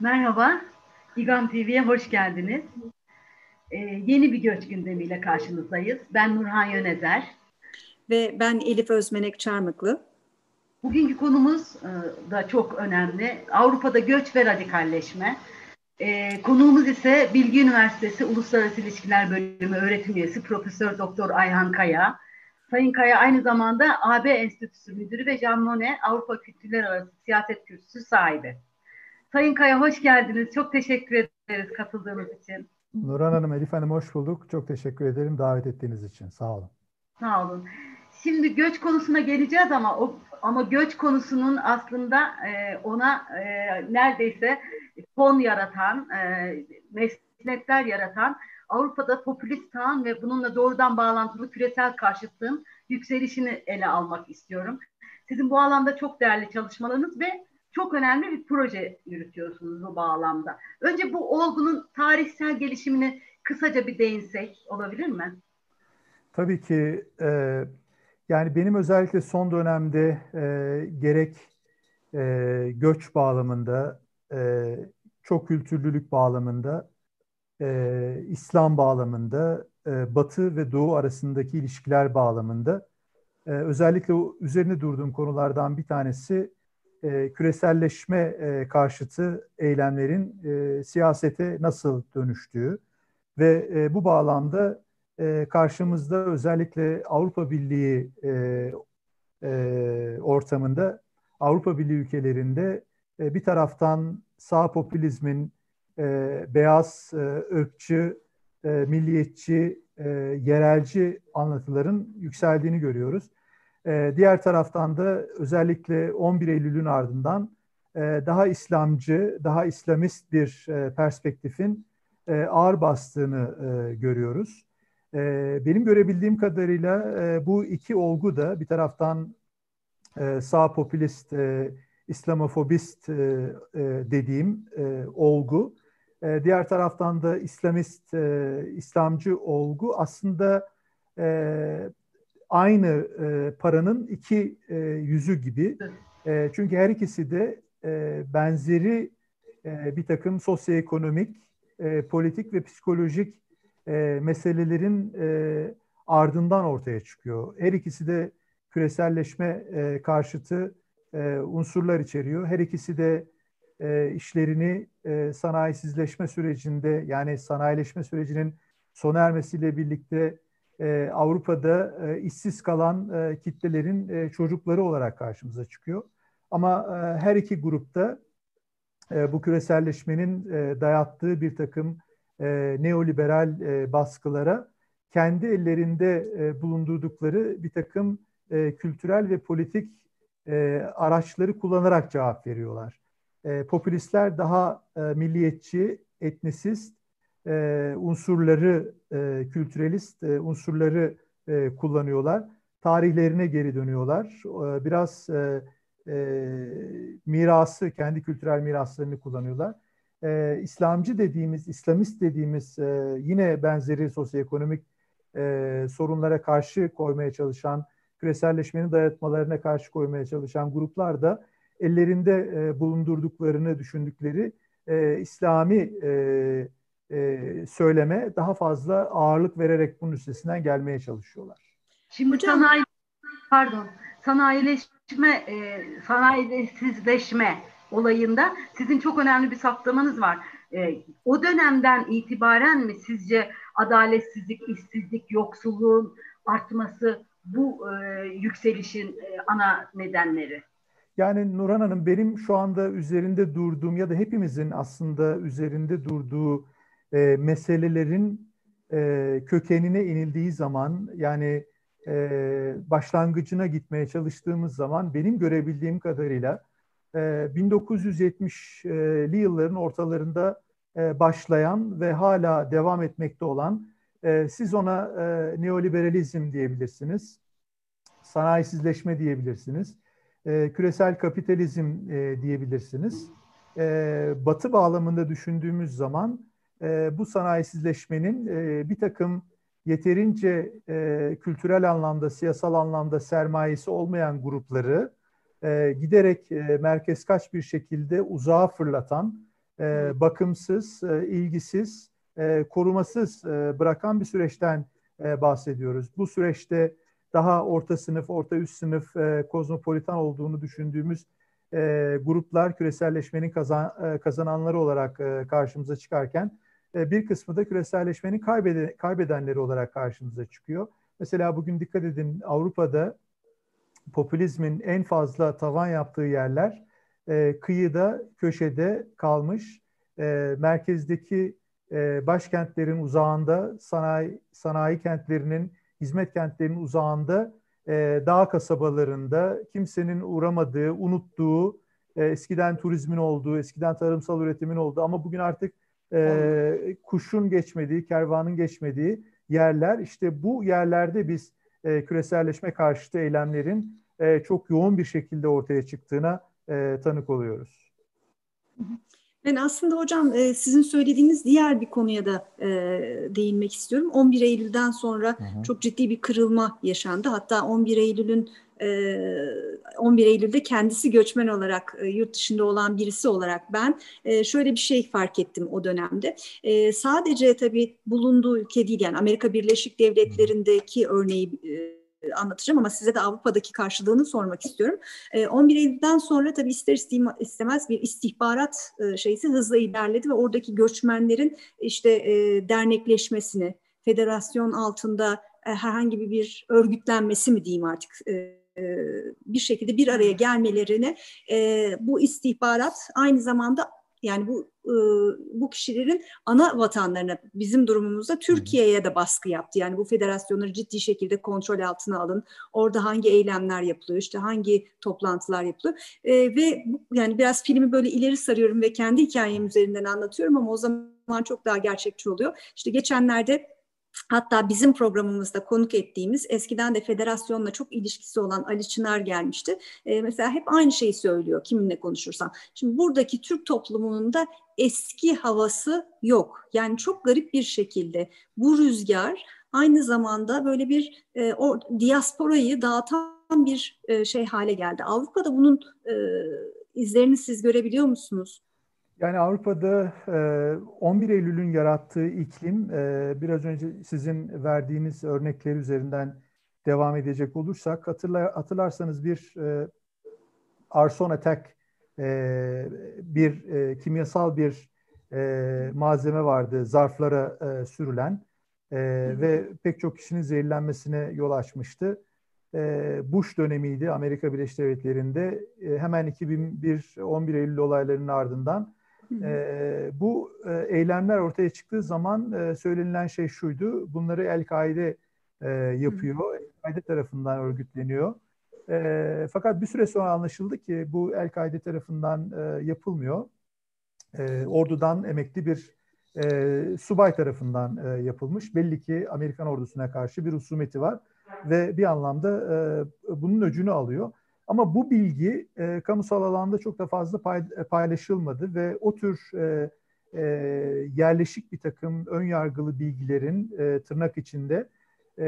Merhaba, İGAM TV'ye hoş geldiniz. Ee, yeni bir göç gündemiyle karşınızdayız. Ben Nurhan Yönezer. Ve ben Elif Özmenek Çarmıklı. Bugünkü konumuz e, da çok önemli. Avrupa'da göç ve radikalleşme. E, konuğumuz ise Bilgi Üniversitesi Uluslararası İlişkiler Bölümü öğretim üyesi Profesör Doktor Ayhan Kaya. Sayın Kaya aynı zamanda AB Enstitüsü Müdürü ve Jean Monnet Avrupa Kültürler Arası Siyaset Kürsüsü sahibi. Sayın Kaya hoş geldiniz. Çok teşekkür ederiz katıldığınız için. Nurhan Hanım, Elif Hanım hoş bulduk. Çok teşekkür ederim davet ettiğiniz için. Sağ olun. Sağ olun. Şimdi göç konusuna geleceğiz ama o ama göç konusunun aslında e, ona e, neredeyse fon yaratan, e, meslekler yaratan Avrupa'da popülist sağın ve bununla doğrudan bağlantılı küresel karşıtlığın yükselişini ele almak istiyorum. Sizin bu alanda çok değerli çalışmalarınız ve çok önemli bir proje yürütüyorsunuz bu bağlamda. Önce bu olgunun tarihsel gelişimini kısaca bir değinsek olabilir mi? Tabii ki e, yani benim özellikle son dönemde e, gerek e, göç bağlamında, e, çok kültürlülük bağlamında, e, İslam bağlamında, e, Batı ve Doğu arasındaki ilişkiler bağlamında e, özellikle üzerine durduğum konulardan bir tanesi e, küreselleşme e, karşıtı eylemlerin e, siyasete nasıl dönüştüğü ve e, bu bağlamda e, karşımızda özellikle Avrupa Birliği e, e, ortamında Avrupa Birliği ülkelerinde e, bir taraftan sağ popülizmin e, beyaz, e, ırkçı, e, milliyetçi, e, yerelci anlatıların yükseldiğini görüyoruz. E, diğer taraftan da özellikle 11 Eylül'ün ardından e, daha İslamcı, daha İslamist bir e, perspektifin e, ağır bastığını görüyoruz. Benim görebildiğim kadarıyla bu iki olgu da bir taraftan sağ popülist, İslamofobist dediğim olgu, diğer taraftan da İslamist, İslamcı olgu aslında aynı e, paranın iki e, yüzü gibi. E, çünkü her ikisi de e, benzeri e, bir takım sosyoekonomik, e, politik ve psikolojik e, meselelerin e, ardından ortaya çıkıyor. Her ikisi de küreselleşme e, karşıtı e, unsurlar içeriyor. Her ikisi de e, işlerini e, sanayisizleşme sürecinde yani sanayileşme sürecinin sona ermesiyle birlikte e, Avrupa'da e, işsiz kalan e, kitlelerin e, çocukları olarak karşımıza çıkıyor. Ama e, her iki grupta e, bu küreselleşmenin e, dayattığı bir takım e, neoliberal e, baskılara kendi ellerinde e, bulundurdukları bir takım e, kültürel ve politik e, araçları kullanarak cevap veriyorlar. E, popülistler daha e, milliyetçi, etnisist e, unsurları, e, kültürelist e, unsurları e, kullanıyorlar. Tarihlerine geri dönüyorlar. E, biraz e, e, mirası, kendi kültürel miraslarını kullanıyorlar. E, İslamcı dediğimiz, İslamist dediğimiz e, yine benzeri sosyoekonomik e, sorunlara karşı koymaya çalışan, küreselleşmenin dayatmalarına karşı koymaya çalışan gruplar da ellerinde e, bulundurduklarını düşündükleri e, İslami e, e, söyleme daha fazla ağırlık vererek bunun üstesinden gelmeye çalışıyorlar. Şimdi Hocam, sanayi pardon sanayileşme e, sanayisizleşme olayında sizin çok önemli bir saptamanız var. E, o dönemden itibaren mi sizce adaletsizlik, işsizlik, yoksulluğun artması bu e, yükselişin e, ana nedenleri? Yani Nurhan Hanım benim şu anda üzerinde durduğum ya da hepimizin aslında üzerinde durduğu e, meselelerin e, kökenine inildiği zaman yani e, başlangıcına gitmeye çalıştığımız zaman benim görebildiğim kadarıyla e, 1970'li yılların ortalarında e, başlayan ve hala devam etmekte olan e, siz ona e, neoliberalizm diyebilirsiniz, sanayisizleşme diyebilirsiniz, e, küresel kapitalizm e, diyebilirsiniz. E, batı bağlamında düşündüğümüz zaman e, bu sanayisizleşmenin e, bir takım yeterince e, kültürel anlamda, siyasal anlamda sermayesi olmayan grupları e, giderek e, merkez kaç bir şekilde uzağa fırlatan e, bakımsız, e, ilgisiz, e, korumasız e, bırakan bir süreçten e, bahsediyoruz. Bu süreçte daha orta sınıf, orta üst sınıf, e, kozmopolitan olduğunu düşündüğümüz e, gruplar küreselleşmenin kazan, e, kazananları olarak e, karşımıza çıkarken bir kısmı da küreselleşmenin kaybede, kaybedenleri olarak karşımıza çıkıyor. Mesela bugün dikkat edin Avrupa'da popülizmin en fazla tavan yaptığı yerler e, kıyıda, köşede kalmış, e, merkezdeki e, başkentlerin uzağında, sanayi, sanayi kentlerinin, hizmet kentlerinin uzağında, e, dağ kasabalarında kimsenin uğramadığı, unuttuğu, e, eskiden turizmin olduğu, eskiden tarımsal üretimin olduğu ama bugün artık e, kuşun geçmediği, kervanın geçmediği yerler. İşte bu yerlerde biz e, küreselleşme karşıtı eylemlerin e, çok yoğun bir şekilde ortaya çıktığına e, tanık oluyoruz. Ben aslında hocam e, sizin söylediğiniz diğer bir konuya da e, değinmek istiyorum. 11 Eylül'den sonra hı hı. çok ciddi bir kırılma yaşandı. Hatta 11 Eylül'ün 11 Eylül'de kendisi göçmen olarak yurt dışında olan birisi olarak ben şöyle bir şey fark ettim o dönemde. Sadece tabii bulunduğu ülke değil yani Amerika Birleşik Devletleri'ndeki örneği anlatacağım ama size de Avrupa'daki karşılığını sormak istiyorum. 11 Eylül'den sonra tabii ister istemez bir istihbarat şeysi hızla ilerledi ve oradaki göçmenlerin işte dernekleşmesini, federasyon altında herhangi bir örgütlenmesi mi diyeyim artık bir şekilde bir araya gelmelerini bu istihbarat aynı zamanda yani bu bu kişilerin ana vatanlarına bizim durumumuzda Türkiye'ye de baskı yaptı. Yani bu federasyonları ciddi şekilde kontrol altına alın. Orada hangi eylemler yapılıyor, işte hangi toplantılar yapılıyor. ve yani biraz filmi böyle ileri sarıyorum ve kendi hikayem üzerinden anlatıyorum ama o zaman çok daha gerçekçi oluyor. İşte geçenlerde Hatta bizim programımızda konuk ettiğimiz eskiden de federasyonla çok ilişkisi olan Ali Çınar gelmişti. E, mesela hep aynı şeyi söylüyor kiminle konuşursam. Şimdi buradaki Türk toplumunun da eski havası yok. Yani çok garip bir şekilde bu rüzgar aynı zamanda böyle bir e, o diasporayı dağıtan bir e, şey hale geldi. Avrupa'da bunun e, izlerini siz görebiliyor musunuz? Yani Avrupa'da 11 Eylül'ün yarattığı iklim biraz önce sizin verdiğiniz örnekleri üzerinden devam edecek olursak hatırlarsanız bir arson attack bir kimyasal bir malzeme vardı zarflara sürülen ve pek çok kişinin zehirlenmesine yol açmıştı. Bush dönemiydi Amerika Birleşik Devletleri'nde hemen 2001 11 Eylül olaylarının ardından e, bu e, eylemler ortaya çıktığı zaman e, söylenilen şey şuydu. Bunları El-Kaide e, yapıyor. El-Kaide tarafından örgütleniyor. E, fakat bir süre sonra anlaşıldı ki bu El-Kaide tarafından e, yapılmıyor. E, ordudan emekli bir e, subay tarafından e, yapılmış. Belli ki Amerikan ordusuna karşı bir husumeti var ve bir anlamda e, bunun öcünü alıyor. Ama bu bilgi e, kamusal alanda çok da fazla pay, e, paylaşılmadı ve o tür e, e, yerleşik bir takım ön yargılı bilgilerin e, tırnak içinde e,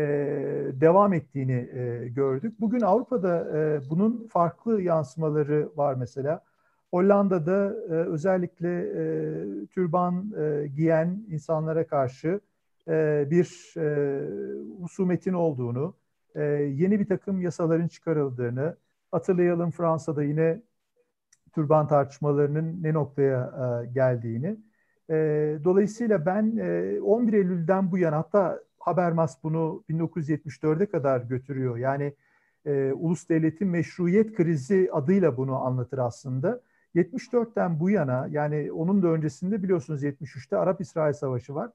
devam ettiğini e, gördük. Bugün Avrupa'da e, bunun farklı yansımaları var mesela. Hollanda'da e, özellikle e, türban e, giyen insanlara karşı e, bir e, husumetin olduğunu, e, yeni bir takım yasaların çıkarıldığını, Hatırlayalım Fransa'da yine türban tartışmalarının ne noktaya e, geldiğini. E, dolayısıyla ben e, 11 Eylül'den bu yana hatta Habermas bunu 1974'e kadar götürüyor. Yani e, ulus devletin meşruiyet krizi adıyla bunu anlatır aslında. 74'ten bu yana yani onun da öncesinde biliyorsunuz 73'te Arap-İsrail Savaşı var.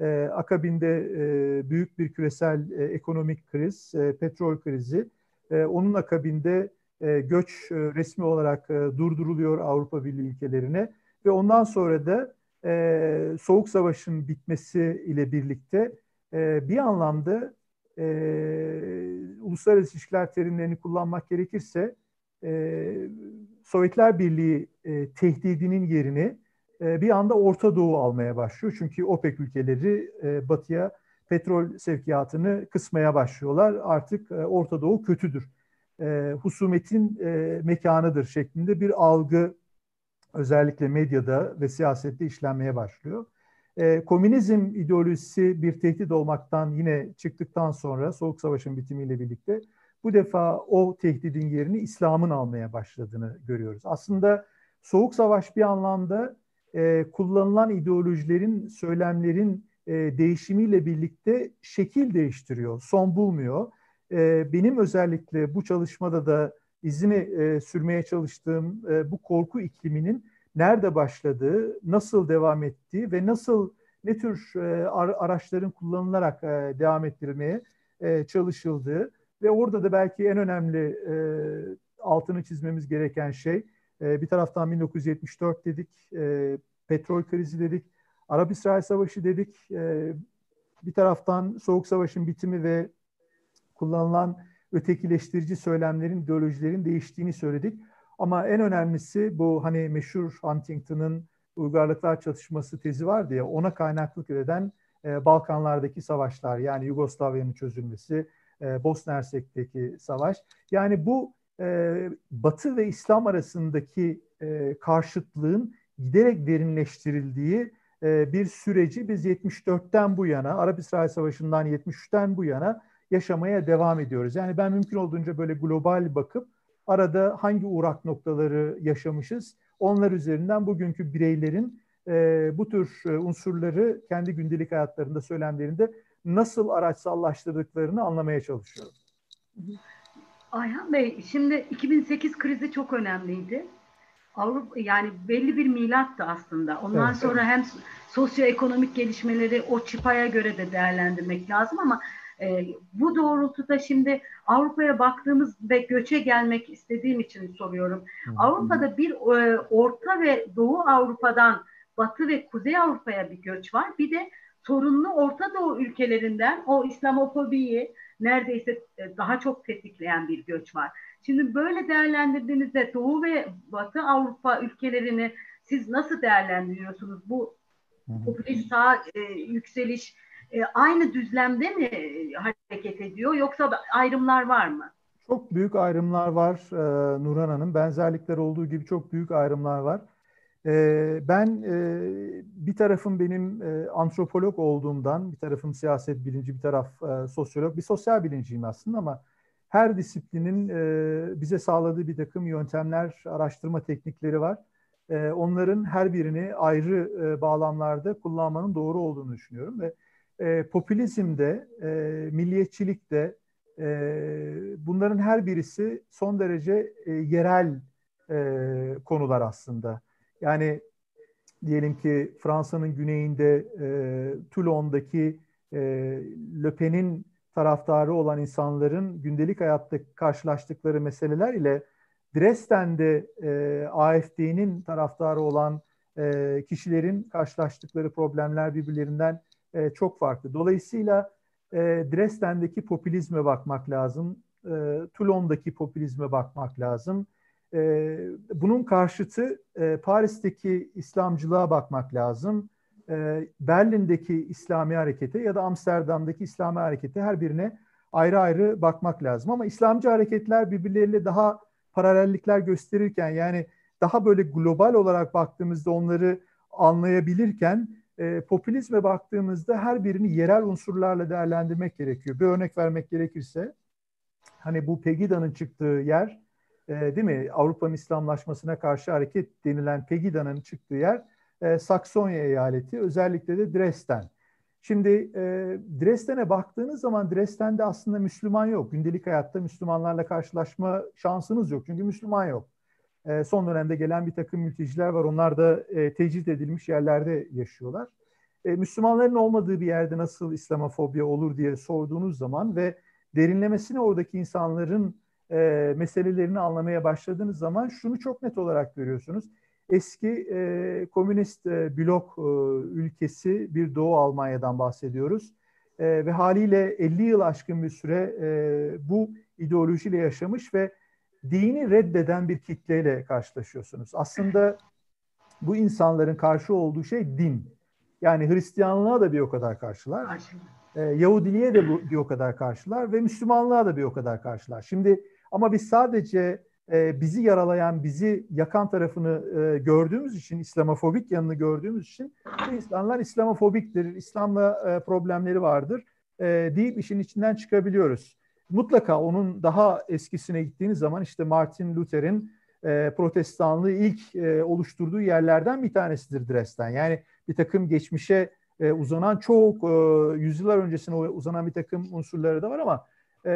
E, akabinde e, büyük bir küresel e, ekonomik kriz, e, petrol krizi. E, onun akabinde e, göç e, resmi olarak e, durduruluyor Avrupa Birliği ülkelerine ve ondan sonra da Soğuk Savaş'ın bitmesi ile birlikte bir anlamda uluslararası ilişkiler terimlerini kullanmak gerekirse Sovyetler Birliği tehdidinin yerini bir anda Orta Doğu almaya başlıyor. Çünkü OPEC ülkeleri batıya petrol sevkiyatını kısmaya başlıyorlar. Artık e, Orta Doğu kötüdür e, husumetin e, mekanıdır şeklinde bir algı özellikle medyada ve siyasette işlenmeye başlıyor. E, komünizm ideolojisi bir tehdit olmaktan yine çıktıktan sonra Soğuk Savaş'ın bitimiyle birlikte bu defa o tehdidin yerini İslam'ın almaya başladığını görüyoruz. Aslında Soğuk Savaş bir anlamda e, kullanılan ideolojilerin, söylemlerin e, değişimiyle birlikte şekil değiştiriyor, son bulmuyor. E, benim özellikle bu çalışmada da izini e, sürmeye çalıştığım e, bu korku ikliminin nerede başladığı, nasıl devam ettiği ve nasıl ne tür e, araçların kullanılarak e, devam ettirilmeye e, çalışıldığı ve orada da belki en önemli e, altını çizmemiz gereken şey e, bir taraftan 1974 dedik, e, petrol krizi dedik, Arap-İsrail Savaşı dedik, e, bir taraftan Soğuk Savaş'ın bitimi ve kullanılan ötekileştirici söylemlerin, ideolojilerin değiştiğini söyledik. Ama en önemlisi bu hani meşhur Huntington'ın uygarlıklar çatışması tezi vardı ya ona kaynaklık eden e, Balkanlardaki savaşlar yani Yugoslavya'nın çözülmesi, e, Bosna Hersek'teki savaş. Yani bu e, Batı ve İslam arasındaki e, karşıtlığın giderek derinleştirildiği e, bir süreci biz 74'ten bu yana, Arap-İsrail Savaşı'ndan 73'ten bu yana yaşamaya devam ediyoruz. Yani ben mümkün olduğunca böyle global bakıp arada hangi uğrak noktaları yaşamışız, onlar üzerinden bugünkü bireylerin e, bu tür e, unsurları kendi gündelik hayatlarında, söylemlerinde nasıl araçsallaştırdıklarını anlamaya çalışıyorum. Ayhan Bey, şimdi 2008 krizi çok önemliydi. Avrupa yani belli bir milattı aslında. Ondan evet, sonra evet. hem sosyoekonomik gelişmeleri o çıpaya göre de değerlendirmek lazım ama e, bu doğrultuda şimdi Avrupa'ya baktığımız ve göçe gelmek istediğim için soruyorum. Hı. Avrupa'da bir e, Orta ve Doğu Avrupa'dan Batı ve Kuzey Avrupa'ya bir göç var. Bir de sorunlu Orta Doğu ülkelerinden o İslamofobiyi neredeyse e, daha çok tetikleyen bir göç var. Şimdi böyle değerlendirdiğinizde Doğu ve Batı Avrupa ülkelerini siz nasıl değerlendiriyorsunuz? Bu popülist sağ e, yükseliş e, aynı düzlemde mi hareket ediyor yoksa ayrımlar var mı? Çok büyük ayrımlar var e, Nurhan Hanım. Benzerlikler olduğu gibi çok büyük ayrımlar var. E, ben e, bir tarafım benim e, antropolog olduğumdan, bir tarafım siyaset bilinci, bir taraf e, sosyolog, bir sosyal bilinciyim aslında ama her disiplinin e, bize sağladığı bir takım yöntemler, araştırma teknikleri var. E, onların her birini ayrı e, bağlamlarda kullanmanın doğru olduğunu düşünüyorum ve e, popülizmde, e, milliyetçilikte e, bunların her birisi son derece e, yerel e, konular aslında. Yani diyelim ki Fransa'nın güneyinde e, Toulon'daki e, Le Pen'in taraftarı olan insanların gündelik hayatta karşılaştıkları meseleler ile Dresden'de e, AFD'nin taraftarı olan e, kişilerin karşılaştıkları problemler birbirlerinden e, çok farklı. Dolayısıyla e, Dresden'deki popülizme bakmak lazım, e, Toulon'daki popülizme bakmak lazım. E, bunun karşıtı e, Paris'teki İslamcılığa bakmak lazım. E, Berlin'deki İslami harekete ya da Amsterdam'daki İslami harekete her birine ayrı ayrı bakmak lazım. Ama İslamcı hareketler birbirleriyle daha paralellikler gösterirken yani daha böyle global olarak baktığımızda onları anlayabilirken e, popülizme baktığımızda her birini yerel unsurlarla değerlendirmek gerekiyor. Bir örnek vermek gerekirse hani bu Pegida'nın çıktığı yer e, değil mi? Avrupa'nın İslamlaşmasına karşı hareket denilen Pegida'nın çıktığı yer e, Saksonya eyaleti özellikle de Dresden. Şimdi e, Dresden'e baktığınız zaman Dresden'de aslında Müslüman yok. Gündelik hayatta Müslümanlarla karşılaşma şansınız yok. Çünkü Müslüman yok. E, son dönemde gelen bir takım mülteciler var. Onlar da e, tecrit edilmiş yerlerde yaşıyorlar. E, Müslümanların olmadığı bir yerde nasıl İslamofobi olur diye sorduğunuz zaman ve derinlemesine oradaki insanların e, meselelerini anlamaya başladığınız zaman şunu çok net olarak görüyorsunuz. Eski e, komünist e, blok e, ülkesi bir Doğu Almanya'dan bahsediyoruz. E, ve haliyle 50 yıl aşkın bir süre e, bu ideolojiyle yaşamış ve dini reddeden bir kitleyle karşılaşıyorsunuz. Aslında bu insanların karşı olduğu şey din. Yani Hristiyanlığa da bir o kadar karşılar. E, Yahudiliğe de bir o kadar karşılar ve Müslümanlığa da bir o kadar karşılar. Şimdi ama biz sadece e, bizi yaralayan, bizi yakan tarafını e, gördüğümüz için, İslamofobik yanını gördüğümüz için bu insanlar İslamofobiktir, İslam'la e, problemleri vardır e, deyip işin içinden çıkabiliyoruz. Mutlaka onun daha eskisine gittiğiniz zaman işte Martin Luther'in e, protestanlığı ilk e, oluşturduğu yerlerden bir tanesidir Dresden. Yani bir takım geçmişe e, uzanan çok e, yüzyıllar öncesine uzanan bir takım unsurları da var ama e,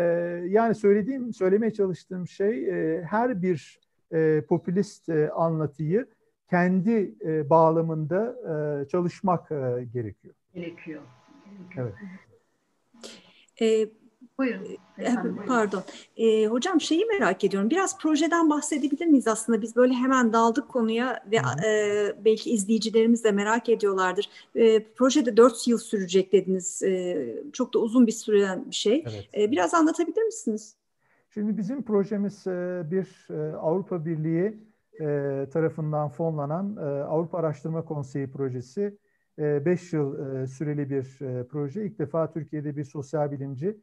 yani söylediğim, söylemeye çalıştığım şey e, her bir e, popülist e, anlatıyı kendi e, bağlamında e, çalışmak e, gerekiyor. Gerekiyor. Evet. E, Buyurun. Efendim, Pardon. E, hocam şeyi merak ediyorum. Biraz projeden bahsedebilir miyiz aslında? Biz böyle hemen daldık konuya ve e, belki izleyicilerimiz de merak ediyorlardır. E, projede 4 yıl sürecek dediniz. E, çok da uzun bir süren bir şey. Evet. E, biraz anlatabilir misiniz? Şimdi bizim projemiz e, bir e, Avrupa Birliği e, tarafından fonlanan Avrupa Araştırma Konseyi projesi. 5 yıl süreli bir proje. İlk defa Türkiye'de bir sosyal bilimci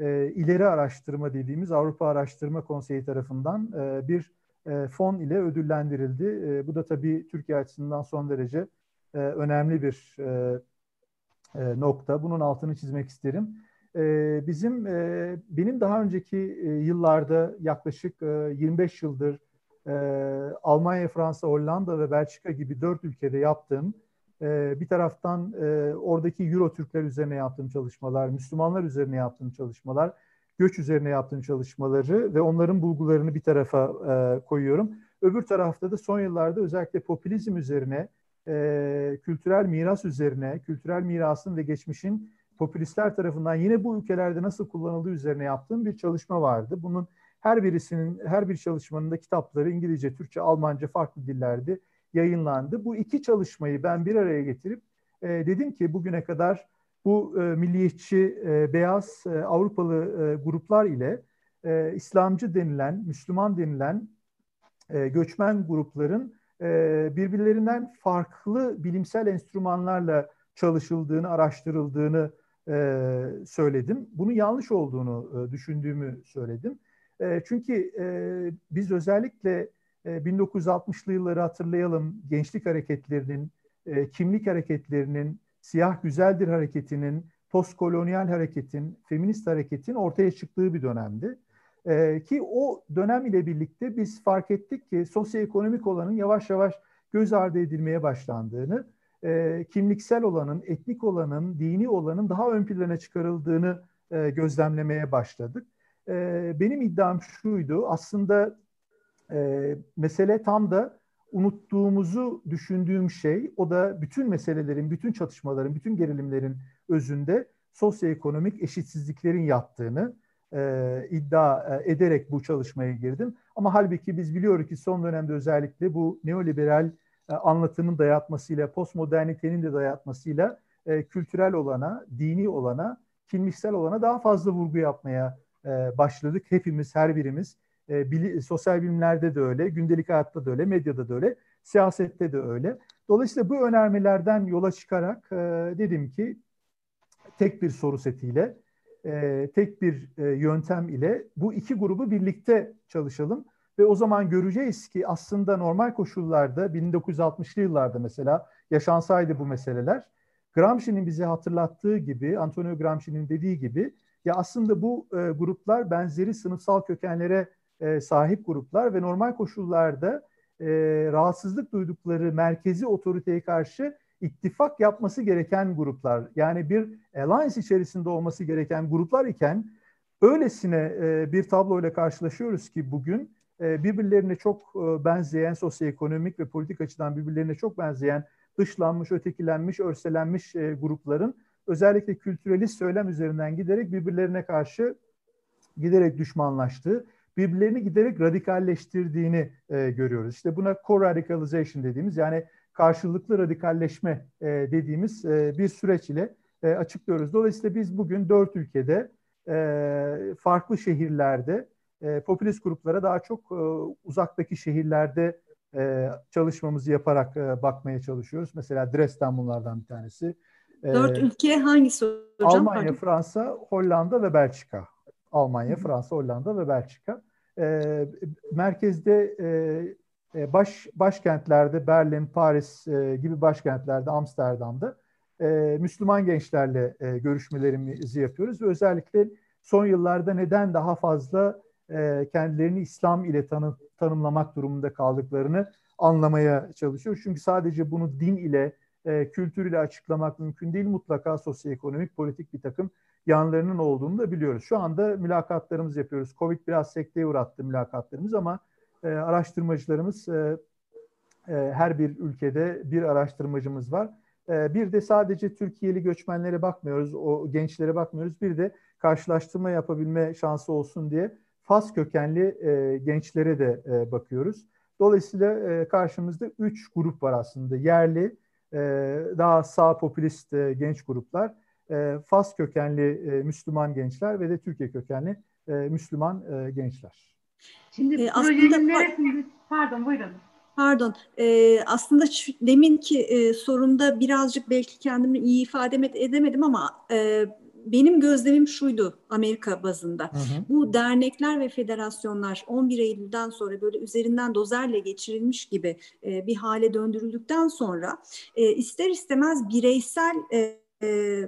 e, ileri araştırma dediğimiz Avrupa Araştırma Konseyi tarafından e, bir e, fon ile ödüllendirildi. E, bu da tabii Türkiye açısından son derece e, önemli bir e, e, nokta. Bunun altını çizmek isterim. E, bizim e, benim daha önceki e, yıllarda yaklaşık e, 25 yıldır e, Almanya, Fransa, Hollanda ve Belçika gibi dört ülkede yaptığım bir taraftan e, oradaki Euro Türkler üzerine yaptığım çalışmalar, Müslümanlar üzerine yaptığım çalışmalar, göç üzerine yaptığım çalışmaları ve onların bulgularını bir tarafa e, koyuyorum. Öbür tarafta da son yıllarda özellikle popülizm üzerine, e, kültürel miras üzerine, kültürel mirasın ve geçmişin popülistler tarafından yine bu ülkelerde nasıl kullanıldığı üzerine yaptığım bir çalışma vardı. Bunun her birisinin, her bir çalışmanın da kitapları İngilizce, Türkçe, Almanca farklı dillerde yayınlandı. Bu iki çalışmayı ben bir araya getirip e, dedim ki bugüne kadar bu e, milliyetçi, e, beyaz e, Avrupalı e, gruplar ile e, İslamcı denilen, Müslüman denilen e, göçmen grupların e, birbirlerinden farklı bilimsel enstrümanlarla çalışıldığını, araştırıldığını e, söyledim. Bunun yanlış olduğunu e, düşündüğümü söyledim. E, çünkü e, biz özellikle 1960'lı ee, yılları hatırlayalım. Gençlik hareketlerinin, e, kimlik hareketlerinin, siyah güzeldir hareketinin, postkolonyal hareketin, feminist hareketin ortaya çıktığı bir dönemdi. Ee, ki o dönem ile birlikte biz fark ettik ki sosyoekonomik olanın yavaş yavaş göz ardı edilmeye başlandığını, e, kimliksel olanın, etnik olanın, dini olanın daha ön plana çıkarıldığını e, gözlemlemeye başladık. benim iddiam şuydu, aslında e, mesele tam da unuttuğumuzu düşündüğüm şey, o da bütün meselelerin, bütün çatışmaların, bütün gerilimlerin özünde sosyoekonomik eşitsizliklerin yattığını e, iddia e, ederek bu çalışmaya girdim. Ama halbuki biz biliyoruz ki son dönemde özellikle bu neoliberal e, anlatının dayatmasıyla, postmodernitenin de dayatmasıyla e, kültürel olana, dini olana, kimliksel olana daha fazla vurgu yapmaya e, başladık. Hepimiz, her birimiz e, bili, sosyal bilimlerde de öyle, gündelik hayatta da öyle, medyada da öyle, siyasette de öyle. Dolayısıyla bu önermelerden yola çıkarak e, dedim ki tek bir soru setiyle, e, tek bir e, yöntem ile bu iki grubu birlikte çalışalım. Ve o zaman göreceğiz ki aslında normal koşullarda 1960'lı yıllarda mesela yaşansaydı bu meseleler Gramsci'nin bize hatırlattığı gibi, Antonio Gramsci'nin dediği gibi ya aslında bu e, gruplar benzeri sınıfsal kökenlere e, sahip gruplar ve normal koşullarda e, rahatsızlık duydukları merkezi otoriteye karşı ittifak yapması gereken gruplar. Yani bir alliance içerisinde olması gereken gruplar iken öylesine e, bir tabloyla karşılaşıyoruz ki bugün e, birbirlerine çok e, benzeyen sosyoekonomik ve politik açıdan birbirlerine çok benzeyen dışlanmış, ötekilenmiş, örselenmiş e, grupların özellikle kültürelist söylem üzerinden giderek birbirlerine karşı giderek düşmanlaştığı birbirlerini giderek radikalleştirdiğini e, görüyoruz. İşte buna co-radicalization dediğimiz yani karşılıklı radikalleşme e, dediğimiz e, bir süreç ile e, açıklıyoruz. Dolayısıyla biz bugün dört ülkede e, farklı şehirlerde e, popülist gruplara daha çok e, uzaktaki şehirlerde e, çalışmamızı yaparak e, bakmaya çalışıyoruz. Mesela Dresden bunlardan bir tanesi. E, dört ülke hangisi hocam? Almanya, Fransa, Hollanda ve Belçika. Almanya, Fransa, Hollanda ve Belçika. E, merkezde e, baş başkentlerde Berlin, Paris e, gibi başkentlerde, Amsterdam'da e, Müslüman gençlerle e, görüşmelerimizi yapıyoruz ve özellikle son yıllarda neden daha fazla e, kendilerini İslam ile tanı, tanımlamak durumunda kaldıklarını anlamaya çalışıyoruz. Çünkü sadece bunu din ile, e, kültür ile açıklamak mümkün değil. Mutlaka sosyoekonomik, politik bir takım yanlarının olduğunu da biliyoruz. Şu anda mülakatlarımız yapıyoruz. Covid biraz sekteye uğrattı mülakatlarımız ama e, araştırmacılarımız e, e, her bir ülkede bir araştırmacımız var. E, bir de sadece Türkiye'li göçmenlere bakmıyoruz, o gençlere bakmıyoruz. Bir de karşılaştırma yapabilme şansı olsun diye Fas kökenli e, gençlere de e, bakıyoruz. Dolayısıyla e, karşımızda üç grup var aslında. Yerli, e, daha sağ popülist e, genç gruplar, e, Fas kökenli e, Müslüman gençler ve de Türkiye kökenli e, Müslüman e, gençler. Şimdi e, projenin neresinde? Pardon buyurun. Pardon. E, aslında şu, deminki e, sorumda birazcık belki kendimi iyi ifade edemedim ama e, benim gözlemim şuydu Amerika bazında. Hı hı. Bu dernekler ve federasyonlar 11 Eylül'den sonra böyle üzerinden dozerle geçirilmiş gibi e, bir hale döndürüldükten sonra e, ister istemez bireysel e, e,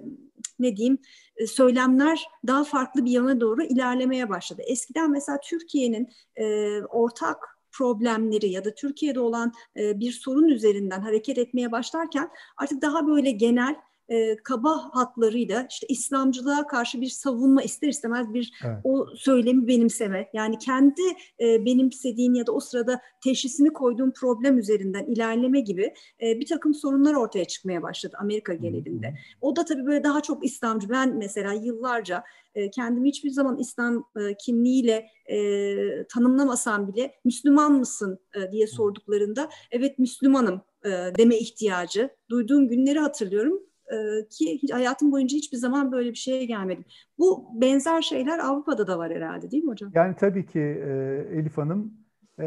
ne diyeyim e, söylemler daha farklı bir yana doğru ilerlemeye başladı. Eskiden mesela Türkiye'nin e, ortak problemleri ya da Türkiye'de olan e, bir sorun üzerinden hareket etmeye başlarken artık daha böyle genel e, kaba hatlarıyla işte İslamcılığa karşı bir savunma ister istemez bir evet. o söylemi benimseme yani kendi e, benimsediğin ya da o sırada teşhisini koyduğun problem üzerinden ilerleme gibi e, bir takım sorunlar ortaya çıkmaya başladı Amerika genelinde. O da tabii böyle daha çok İslamcı. Ben mesela yıllarca e, kendimi hiçbir zaman İslam e, kimliğiyle e, tanımlamasam bile Müslüman mısın e, diye sorduklarında evet Müslümanım e, deme ihtiyacı duyduğum günleri hatırlıyorum e, ki hayatım boyunca hiçbir zaman böyle bir şeye gelmedim. Bu benzer şeyler Avrupa'da da var herhalde değil mi hocam? Yani tabii ki e, Elif Hanım e,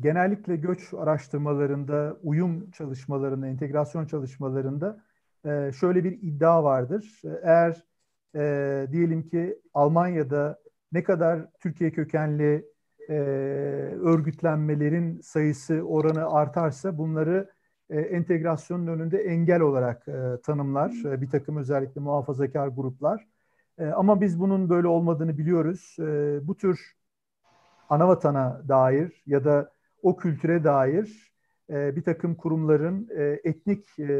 genellikle göç araştırmalarında, uyum çalışmalarında, entegrasyon çalışmalarında e, şöyle bir iddia vardır. Eğer diyelim ki Almanya'da ne kadar Türkiye kökenli örgütlenmelerin sayısı oranı artarsa bunları e, entegrasyonun önünde engel olarak e, tanımlar e, bir takım özellikle muhafazakar gruplar. E, ama biz bunun böyle olmadığını biliyoruz. E, bu tür anavatana dair ya da o kültüre dair e, bir takım kurumların, e, etnik e,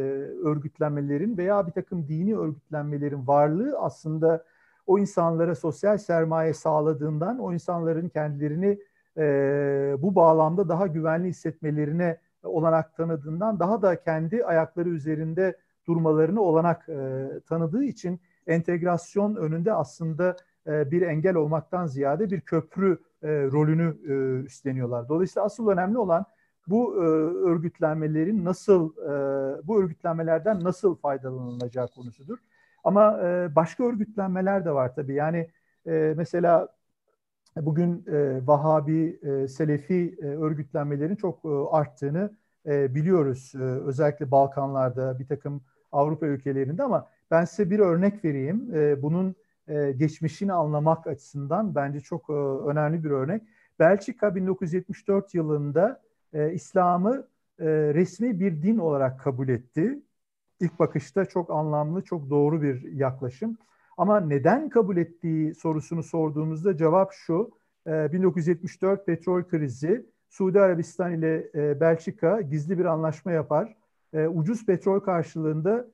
örgütlenmelerin veya bir takım dini örgütlenmelerin varlığı aslında o insanlara sosyal sermaye sağladığından o insanların kendilerini e, bu bağlamda daha güvenli hissetmelerine olanak tanıdığından daha da kendi ayakları üzerinde durmalarını olanak e, tanıdığı için entegrasyon önünde aslında e, bir engel olmaktan ziyade bir köprü e, rolünü e, üstleniyorlar. Dolayısıyla asıl önemli olan bu e, örgütlenmelerin nasıl, e, bu örgütlenmelerden nasıl faydalanılacağı konusudur. Ama e, başka örgütlenmeler de var tabii. Yani e, mesela bugün e, Vahabi, e, Selefi e, örgütlenmelerin çok e, arttığını e, biliyoruz. E, özellikle Balkanlarda, bir takım Avrupa ülkelerinde ama ben size bir örnek vereyim. E, bunun e, geçmişini anlamak açısından bence çok e, önemli bir örnek. Belçika 1974 yılında e, İslam'ı e, resmi bir din olarak kabul etti. İlk bakışta çok anlamlı, çok doğru bir yaklaşım. Ama neden kabul ettiği sorusunu sorduğumuzda cevap şu. 1974 e, petrol krizi, Suudi Arabistan ile e, Belçika gizli bir anlaşma yapar. E, ucuz petrol karşılığında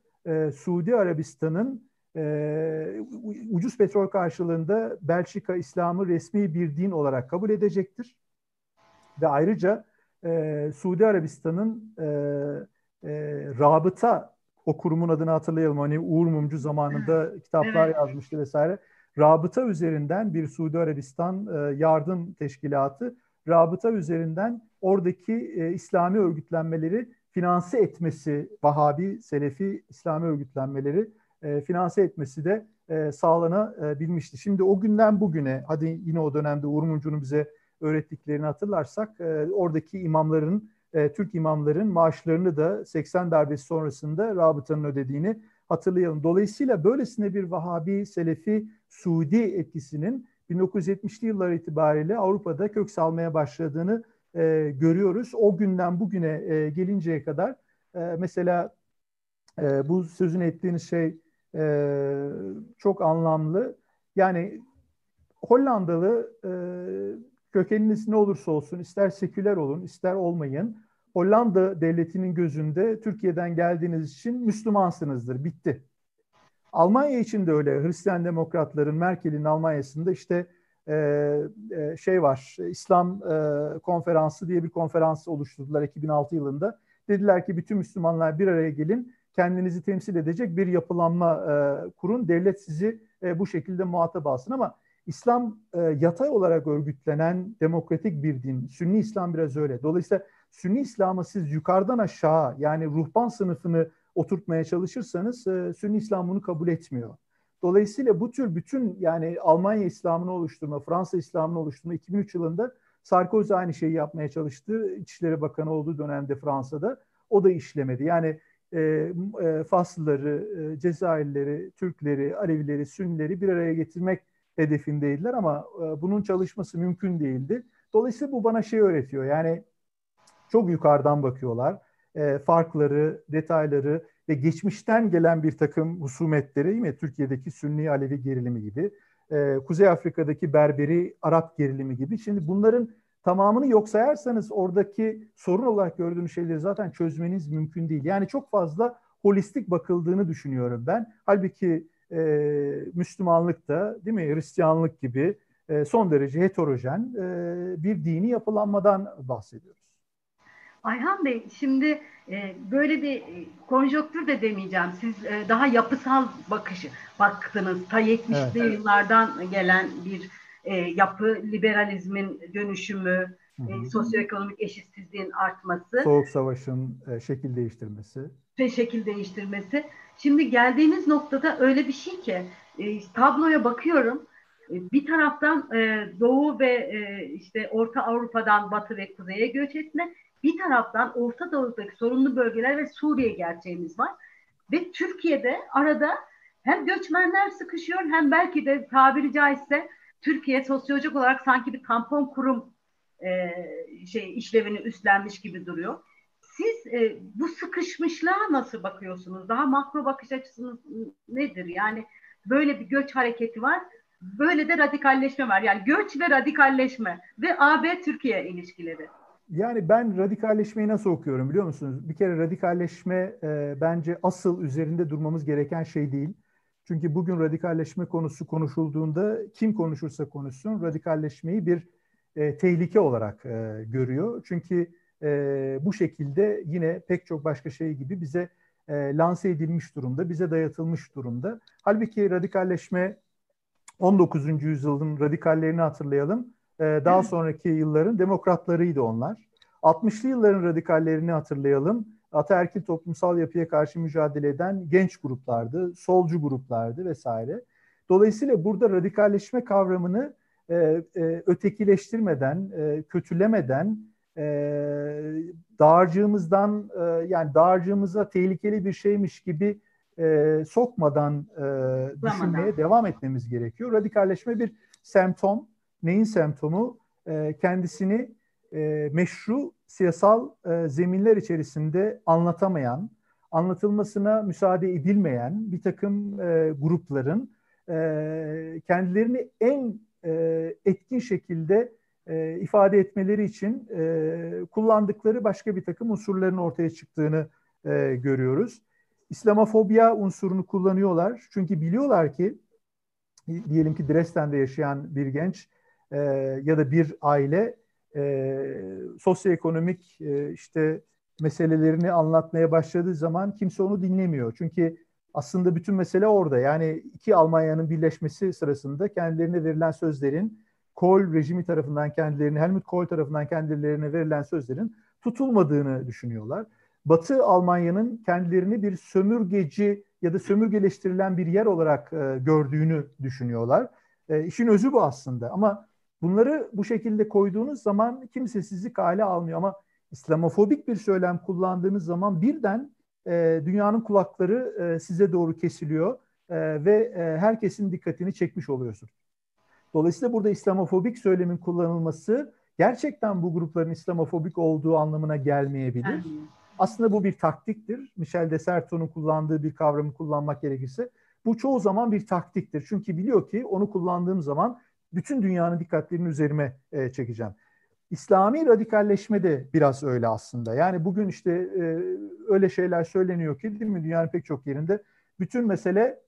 Suudi Arabistan'ın ucuz petrol karşılığında Belçika İslam'ı resmi bir din olarak kabul edecektir. Ve ayrıca Suudi Arabistan'ın rabıta o kurumun adını hatırlayalım. Hani Uğur Mumcu zamanında kitaplar evet. yazmıştı vesaire. Rabıta üzerinden bir Suudi Arabistan e, yardım teşkilatı rabıta üzerinden oradaki e, İslami örgütlenmeleri finanse etmesi, Vahabi, Selefi İslami örgütlenmeleri e, finanse etmesi de sağlanabilmişti. Şimdi o günden bugüne, hadi yine o dönemde Uğur Mumcu'nun bize öğrettiklerini hatırlarsak, oradaki imamların e, Türk imamların maaşlarını da 80 darbesi sonrasında rabıtanın ödediğini hatırlayalım. Dolayısıyla böylesine bir Vahabi, Selefi, Suudi etkisinin 1970'li yıllar itibariyle Avrupa'da kök salmaya başladığını e, görüyoruz. O günden bugüne e, gelinceye kadar e, mesela e, bu sözün ettiğiniz şey e, çok anlamlı. Yani Hollandalı e, kökeniniz ne olursa olsun ister seküler olun ister olmayın Hollanda devletinin gözünde Türkiye'den geldiğiniz için Müslümansınızdır. Bitti. Almanya için de öyle. Hristiyan demokratların Merkel'in Almanya'sında işte e, e, şey var. İslam e, konferansı diye bir konferans oluşturdular 2006 yılında. Dediler ki bütün Müslümanlar bir araya gelin. Kendinizi temsil edecek bir yapılanma e, kurun. Devlet sizi e, bu şekilde muhatap alsın ama İslam e, yatay olarak örgütlenen demokratik bir din. Sünni İslam biraz öyle. Dolayısıyla Sünni İslam'ı siz yukarıdan aşağı yani ruhban sınıfını oturtmaya çalışırsanız e, Sünni İslam bunu kabul etmiyor. Dolayısıyla bu tür bütün yani Almanya İslam'ını oluşturma, Fransa İslam'ını oluşturma 2003 yılında Sarkozy aynı şeyi yapmaya çalıştı. İçişleri Bakanı olduğu dönemde Fransa'da. O da işlemedi. Yani e, e, Faslıları, e, Cezayirlileri, Türkleri, Alevileri, Sünnileri bir araya getirmek hedefindeydiler ama e, bunun çalışması mümkün değildi. Dolayısıyla bu bana şey öğretiyor. Yani çok yukarıdan bakıyorlar. E, farkları, detayları ve geçmişten gelen bir takım husumetleri mi? Türkiye'deki Sünni Alevi gerilimi gibi, e, Kuzey Afrika'daki Berberi Arap gerilimi gibi. Şimdi bunların tamamını yok sayarsanız oradaki sorun olarak gördüğünüz şeyleri zaten çözmeniz mümkün değil. Yani çok fazla holistik bakıldığını düşünüyorum ben. Halbuki e, Müslümanlık da değil mi Hristiyanlık gibi e, son derece heterojen e, bir dini yapılanmadan bahsediyoruz. Ayhan Bey şimdi e, böyle bir e, konjonktür de demeyeceğim. Siz e, daha yapısal bakışı baktınız. Ta 70'li evet. yıllardan gelen bir e, yapı, liberalizmin dönüşümü, E, sosyoekonomik eşitsizliğin artması. Soğuk Savaş'ın e, şekil değiştirmesi. Ve şekil değiştirmesi. Şimdi geldiğimiz noktada öyle bir şey ki e, tabloya bakıyorum. E, bir taraftan e, Doğu ve e, işte Orta Avrupa'dan Batı ve Kuzey'e göç etme, bir taraftan Orta Doğu'daki sorunlu bölgeler ve Suriye gerçeğimiz var. Ve Türkiye'de arada hem göçmenler sıkışıyor hem belki de tabiri caizse Türkiye sosyolojik olarak sanki bir tampon kurum e, şey işlevini üstlenmiş gibi duruyor. Siz e, bu sıkışmışlığa nasıl bakıyorsunuz? Daha makro bakış açısınız nedir? Yani böyle bir göç hareketi var. Böyle de radikalleşme var. Yani göç ve radikalleşme ve AB-Türkiye ilişkileri. Yani ben radikalleşmeyi nasıl okuyorum biliyor musunuz? Bir kere radikalleşme e, bence asıl üzerinde durmamız gereken şey değil. Çünkü bugün radikalleşme konusu konuşulduğunda kim konuşursa konuşsun radikalleşmeyi bir e, tehlike olarak e, görüyor. Çünkü e, bu şekilde yine pek çok başka şey gibi bize e, lanse edilmiş durumda, bize dayatılmış durumda. Halbuki radikalleşme 19. yüzyılın radikallerini hatırlayalım. E, daha sonraki yılların demokratlarıydı onlar. 60'lı yılların radikallerini hatırlayalım. Ataerkil toplumsal yapıya karşı mücadele eden genç gruplardı, solcu gruplardı vesaire. Dolayısıyla burada radikalleşme kavramını e, e, ötekileştirmeden, e, kötülemeden, e, dağarcığımızdan e, yani dağarcığımıza tehlikeli bir şeymiş gibi e, sokmadan e, düşünmeye devam etmemiz gerekiyor. Radikalleşme bir semptom. Neyin semptomu? E, kendisini e, meşru siyasal e, zeminler içerisinde anlatamayan, anlatılmasına müsaade edilmeyen bir takım e, grupların e, kendilerini en e, etkin şekilde e, ifade etmeleri için e, kullandıkları başka bir takım unsurların ortaya çıktığını e, görüyoruz. İslamofobya unsurunu kullanıyorlar. Çünkü biliyorlar ki diyelim ki Dresden'de yaşayan bir genç e, ya da bir aile e, sosyoekonomik e, işte meselelerini anlatmaya başladığı zaman kimse onu dinlemiyor. Çünkü aslında bütün mesele orada. Yani iki Almanya'nın birleşmesi sırasında kendilerine verilen sözlerin Kohl rejimi tarafından kendilerini, Helmut Kohl tarafından kendilerine verilen sözlerin tutulmadığını düşünüyorlar. Batı Almanya'nın kendilerini bir sömürgeci ya da sömürgeleştirilen bir yer olarak e, gördüğünü düşünüyorlar. E, işin özü bu aslında ama bunları bu şekilde koyduğunuz zaman kimse sizi kale almıyor ama İslamofobik bir söylem kullandığınız zaman birden e, dünyanın kulakları e, size doğru kesiliyor e, ve e, herkesin dikkatini çekmiş oluyorsunuz. Dolayısıyla burada İslamofobik söylemin kullanılması gerçekten bu grupların İslamofobik olduğu anlamına gelmeyebilir. Aslında bu bir taktiktir. Michel Desserton'un kullandığı bir kavramı kullanmak gerekirse bu çoğu zaman bir taktiktir. Çünkü biliyor ki onu kullandığım zaman bütün dünyanın dikkatlerini üzerime e, çekeceğim. İslami radikalleşme de biraz öyle aslında. Yani bugün işte e, öyle şeyler söyleniyor ki değil mi dünyanın pek çok yerinde bütün mesele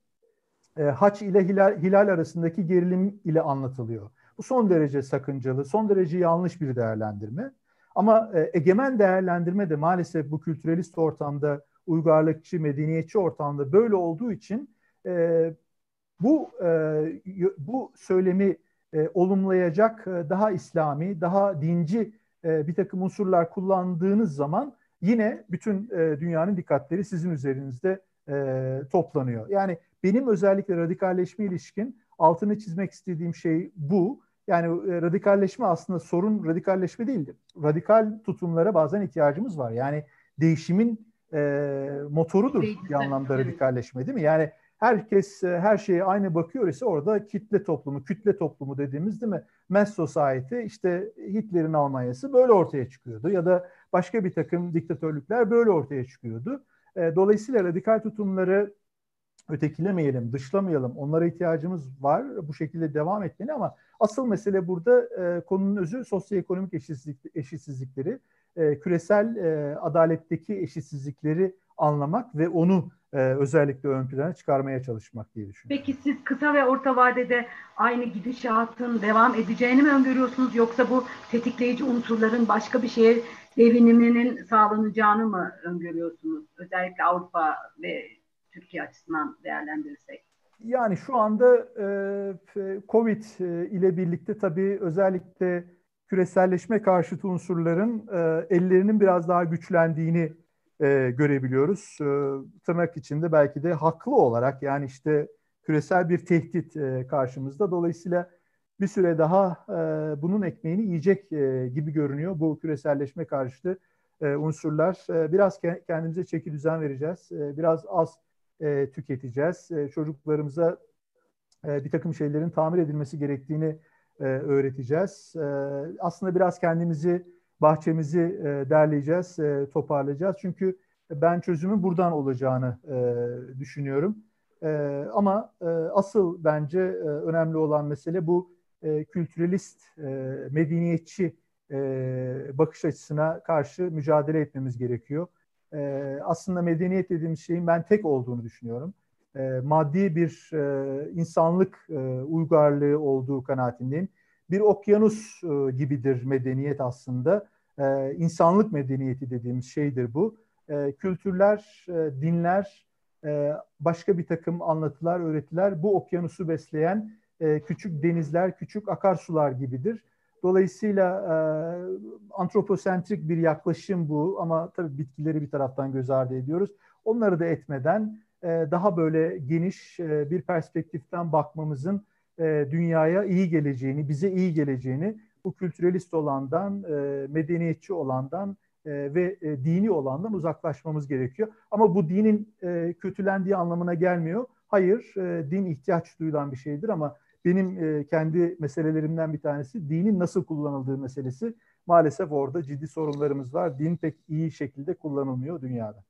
e, haç ile hilal, hilal arasındaki gerilim ile anlatılıyor. Bu son derece sakıncalı, son derece yanlış bir değerlendirme. Ama e, egemen değerlendirme de maalesef bu kültürelist ortamda, uygarlıkçı, medeniyetçi ortamda böyle olduğu için e, bu e, bu söylemi e, olumlayacak e, daha İslami, daha dinci e, bir takım unsurlar kullandığınız zaman yine bütün e, dünyanın dikkatleri sizin üzerinizde e, toplanıyor. Yani benim özellikle radikalleşme ilişkin altını çizmek istediğim şey bu. Yani e, radikalleşme aslında sorun radikalleşme değildir. Radikal tutumlara bazen ihtiyacımız var. Yani değişimin e, motorudur bir anlamda radikalleşme değil mi? Yani herkes e, her şeye aynı bakıyor ise orada kitle toplumu, kütle toplumu dediğimiz değil mi? Mass society işte Hitler'in Almanya'sı böyle ortaya çıkıyordu ya da başka bir takım diktatörlükler böyle ortaya çıkıyordu. E, dolayısıyla radikal tutumları ötekilemeyelim, dışlamayalım. Onlara ihtiyacımız var. Bu şekilde devam etmeli ama asıl mesele burada e, konunun özü sosyoekonomik eşitsizlik, eşitsizlikleri, küresel adaletteki eşitsizlikleri anlamak ve onu e, özellikle ön plana çıkarmaya çalışmak diye düşünüyorum. Peki siz kısa ve orta vadede aynı gidişatın devam edeceğini mi öngörüyorsunuz yoksa bu tetikleyici unsurların başka bir şeye deviniminin sağlanacağını mı öngörüyorsunuz? Özellikle Avrupa ve Türkiye açısından değerlendirirsek. Yani şu anda e, Covid e, ile birlikte tabii özellikle küreselleşme karşıtı unsurların e, ellerinin biraz daha güçlendiğini e, görebiliyoruz. E, tırnak içinde belki de haklı olarak yani işte küresel bir tehdit e, karşımızda. Dolayısıyla bir süre daha e, bunun ekmeğini yiyecek e, gibi görünüyor bu küreselleşme karşıtı e, unsurlar. E, biraz ke- kendimize çeki düzen vereceğiz. E, biraz az e, tüketeceğiz. E, çocuklarımıza e, bir takım şeylerin tamir edilmesi gerektiğini e, öğreteceğiz. E, aslında biraz kendimizi, bahçemizi e, derleyeceğiz, e, toparlayacağız. Çünkü ben çözümün buradan olacağını e, düşünüyorum. E, ama e, asıl bence e, önemli olan mesele bu e, kültürelist, e, medeniyetçi e, bakış açısına karşı mücadele etmemiz gerekiyor. E, aslında medeniyet dediğimiz şeyin ben tek olduğunu düşünüyorum. E, maddi bir e, insanlık e, uygarlığı olduğu kanaatindeyim. Bir okyanus e, gibidir medeniyet aslında. E, insanlık medeniyeti dediğimiz şeydir bu. E, kültürler, e, dinler, başka bir takım anlatılar, öğretiler bu okyanusu besleyen küçük denizler, küçük akarsular gibidir. Dolayısıyla e, antroposentrik bir yaklaşım bu ama tabii bitkileri bir taraftan göz ardı ediyoruz. Onları da etmeden e, daha böyle geniş e, bir perspektiften bakmamızın e, dünyaya iyi geleceğini, bize iyi geleceğini bu kültürelist olandan, e, medeniyetçi olandan e, ve e, dini olandan uzaklaşmamız gerekiyor. Ama bu dinin e, kötülendiği anlamına gelmiyor. Hayır, e, din ihtiyaç duyulan bir şeydir ama benim e, kendi meselelerimden bir tanesi dinin nasıl kullanıldığı meselesi. Maalesef orada ciddi sorunlarımız var. Din pek iyi şekilde kullanılmıyor dünyada.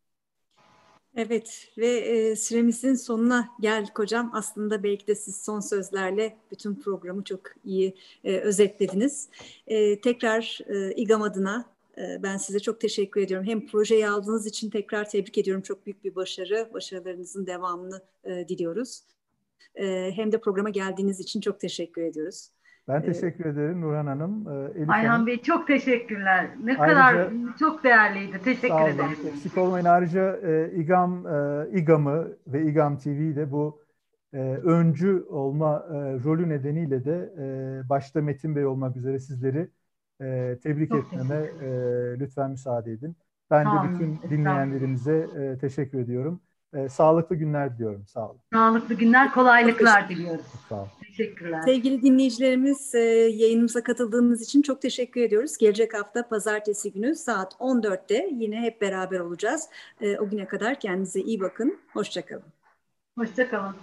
Evet ve e, süremizin sonuna geldik hocam. Aslında belki de siz son sözlerle bütün programı çok iyi e, özetlediniz. E, tekrar e, İGAM adına e, ben size çok teşekkür ediyorum. Hem projeyi aldığınız için tekrar tebrik ediyorum. Çok büyük bir başarı. Başarılarınızın devamını e, diliyoruz. E, hem de programa geldiğiniz için çok teşekkür ediyoruz. Ben teşekkür ee, ederim Nurhan Hanım. Elif Ayhan Hanım. Bey çok teşekkürler. Ne ayrıca, kadar çok değerliydi. Teşekkür olun. ederim. Eksik olmayın. Ayrıca e, İGAM, e, İGAM'ı ve İGAM TV'de bu e, öncü olma e, rolü nedeniyle de e, başta Metin Bey olmak üzere sizleri e, tebrik çok etmeme e, lütfen müsaade edin. Ben de bütün dinleyenlerimize e, teşekkür ediyorum. E, sağlıklı günler diliyorum. Sağ olun. Sağlıklı günler, kolaylıklar diliyoruz. Sağ olun. Teşekkürler. Sevgili dinleyicilerimiz e, yayınımıza katıldığınız için çok teşekkür ediyoruz. Gelecek hafta pazartesi günü saat 14'te yine hep beraber olacağız. E, o güne kadar kendinize iyi bakın. Hoşçakalın. Hoşçakalın.